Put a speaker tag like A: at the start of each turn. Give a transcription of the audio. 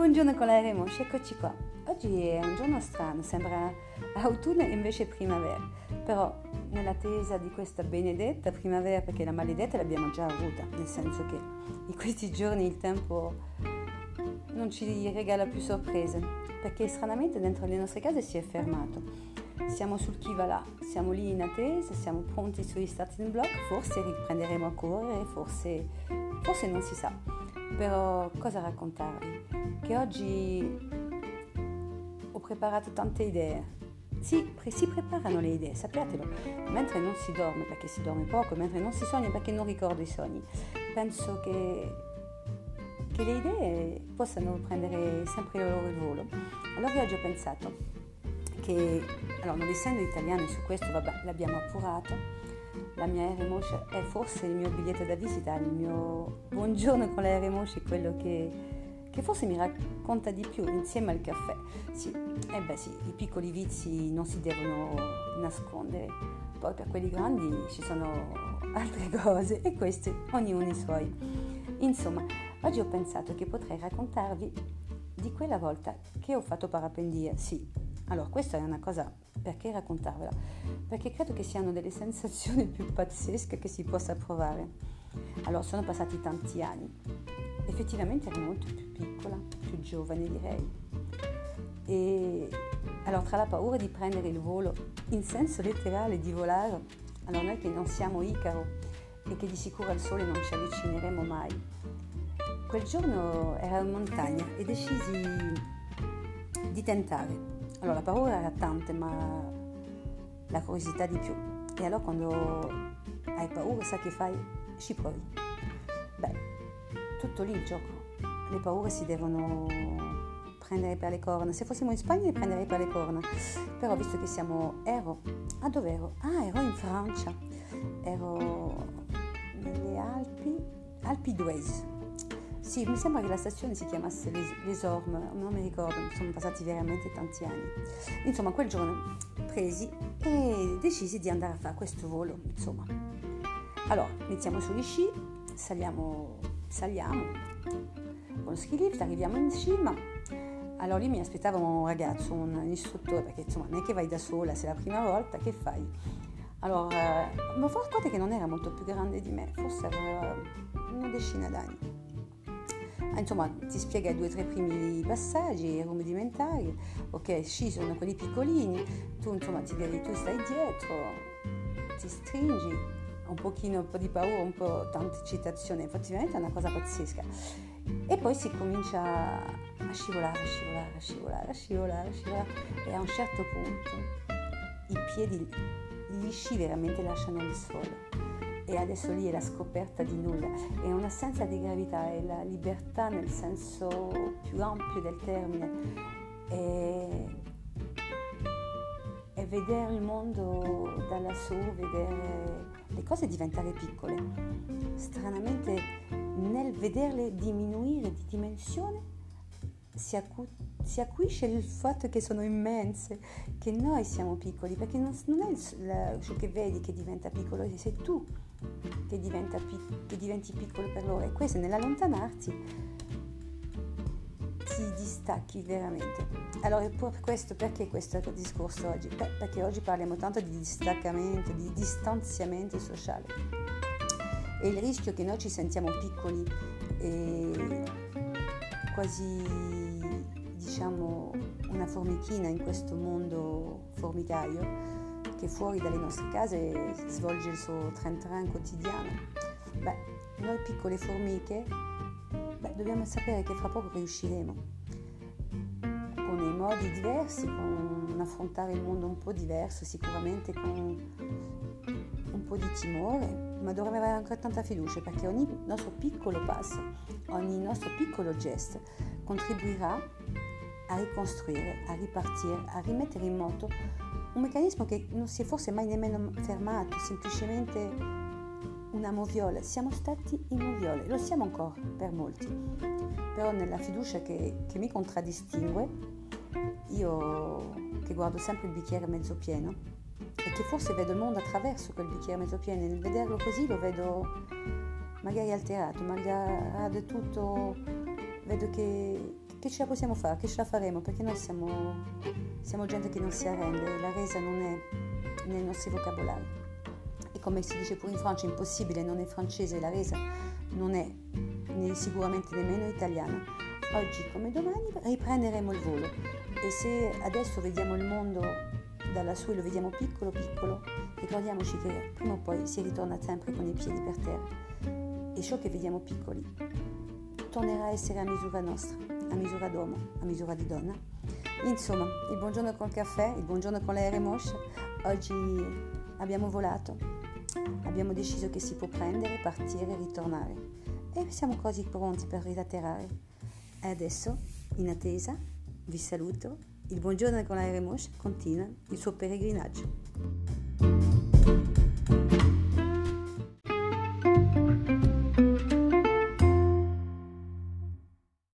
A: con la Remosci, eccoci qua. Oggi è un giorno strano, sembra autunno e invece primavera, però nell'attesa di questa benedetta primavera, perché la maledetta l'abbiamo già avuta, nel senso che in questi giorni il tempo non ci regala più sorprese, perché stranamente dentro le nostre case si è fermato. Siamo sul chi va là, siamo lì in attesa, siamo pronti sugli starting block, forse riprenderemo a correre, forse, forse non si sa. Però cosa raccontarvi? Che oggi ho preparato tante idee. Sì, si preparano le idee, sappiatelo, mentre non si dorme perché si dorme poco, mentre non si sogna perché non ricordo i sogni. Penso che, che le idee possano prendere sempre il loro volo. Allora oggi ho pensato che, allora non essendo italiani su questo, vabbè, l'abbiamo appurato, la mia Aeromotion è forse il mio biglietto da visita, il mio buongiorno con la Aeromotion, quello che, che, forse mi racconta di più insieme al caffè. Sì, eh beh sì, i piccoli vizi non si devono nascondere, poi per quelli grandi ci sono altre cose e questi ognuno i suoi. Insomma, oggi ho pensato che potrei raccontarvi di quella volta che ho fatto parapendia, sì. Allora, questa è una cosa perché raccontarvela? Perché credo che siano delle sensazioni più pazzesche che si possa provare. Allora, sono passati tanti anni. Effettivamente ero molto più piccola, più giovane direi. E allora, tra la paura di prendere il volo, in senso letterale di volare, allora noi che non siamo Icaro e che di sicuro al sole non ci avvicineremo mai, quel giorno era in montagna e decisi di tentare allora, la paura era tante, ma la curiosità di più. E allora quando hai paura, sai che fai? Ci provi. Beh, tutto lì il gioco. Le paure si devono prendere per le corna. Se fossimo in Spagna le prenderei per le corna. Però visto che siamo... Ero... A ah, dove ero? Ah, ero in Francia. Ero nelle Alpi... Alpi d'Huez sì, mi sembra che la stazione si chiamasse Les, Les Ormes, non mi ricordo, sono passati veramente tanti anni. Insomma, quel giorno presi e decisi di andare a fare questo volo, insomma. Allora, iniziamo sugli sci, saliamo, saliamo con lo ski lift, arriviamo in cima. Allora lì mi aspettava un ragazzo, un istruttore, perché insomma non è che vai da sola, se è la prima volta, che fai? Allora, ma forse che non era molto più grande di me, forse aveva una decina d'anni. Ah, insomma ti spiega i due o tre primi passaggi rudimentari, ok, sci sono quelli piccolini, tu insomma ti devi, tu stai dietro, ti stringi, un pochino, un po' di paura, un po' tanta eccitazione, effettivamente è una cosa pazzesca. E poi si comincia a scivolare, a scivolare, a scivolare, a scivolare, a scivolare. E a un certo punto i piedi, gli sci veramente lasciano il suolo e adesso lì è la scoperta di nulla, è un'assenza di gravità, è la libertà nel senso più ampio del termine, è, è vedere il mondo da lassù, vedere le cose diventare piccole. Stranamente nel vederle diminuire di dimensione si, acu- si, acuisce il fatto che sono immense, che noi siamo piccoli, perché non, non è il, ciò che vedi che diventa piccolo, sei tu che, pic- che diventi piccolo per loro e questo nell'allontanarti ti distacchi veramente. Allora, per questo, perché questo discorso oggi? Beh, perché oggi parliamo tanto di distaccamento, di distanziamento sociale. E il rischio che noi ci sentiamo piccoli e quasi, diciamo, una formichina in questo mondo formicaio, che fuori dalle nostre case svolge il suo tren tran quotidiano. Beh, noi piccole formiche, beh, dobbiamo sapere che fra poco riusciremo, con i modi diversi, con affrontare il mondo un po' diverso, sicuramente con un po' di timore, ma dovremmo avere ancora tanta fiducia perché ogni nostro piccolo passo, ogni nostro piccolo gesto contribuirà a ricostruire, a ripartire, a rimettere in moto un meccanismo che non si è forse mai nemmeno fermato, semplicemente una moviola. Siamo stati in moviole, lo siamo ancora per molti, però nella fiducia che, che mi contraddistingue, io che guardo sempre il bicchiere mezzo pieno e che forse vedo il mondo attraverso quel bicchiere mezzo pieno, nel vederlo così lo vedo magari alterato, magari tutto, vedo che che ce la possiamo fare, che ce la faremo, perché noi siamo, siamo gente che non si arrende, la resa non è nei nostri vocabolari. E come si dice pure in Francia, impossibile, non è francese la resa, non è sicuramente nemmeno italiana. Oggi come domani riprenderemo il volo e se adesso vediamo il mondo da lassù e lo vediamo piccolo piccolo, ricordiamoci che prima o poi si ritorna sempre con i piedi per terra e ciò che vediamo piccoli tornerà a essere a misura nostra, a misura d'uomo, a misura di donna. Insomma, il buongiorno col caffè, il buongiorno con l'aereo Mosh, oggi abbiamo volato, abbiamo deciso che si può prendere, partire, ritornare e siamo quasi pronti per rilaterare. E adesso, in attesa, vi saluto. Il buongiorno con l'aereo Mosh continua il suo peregrinaggio.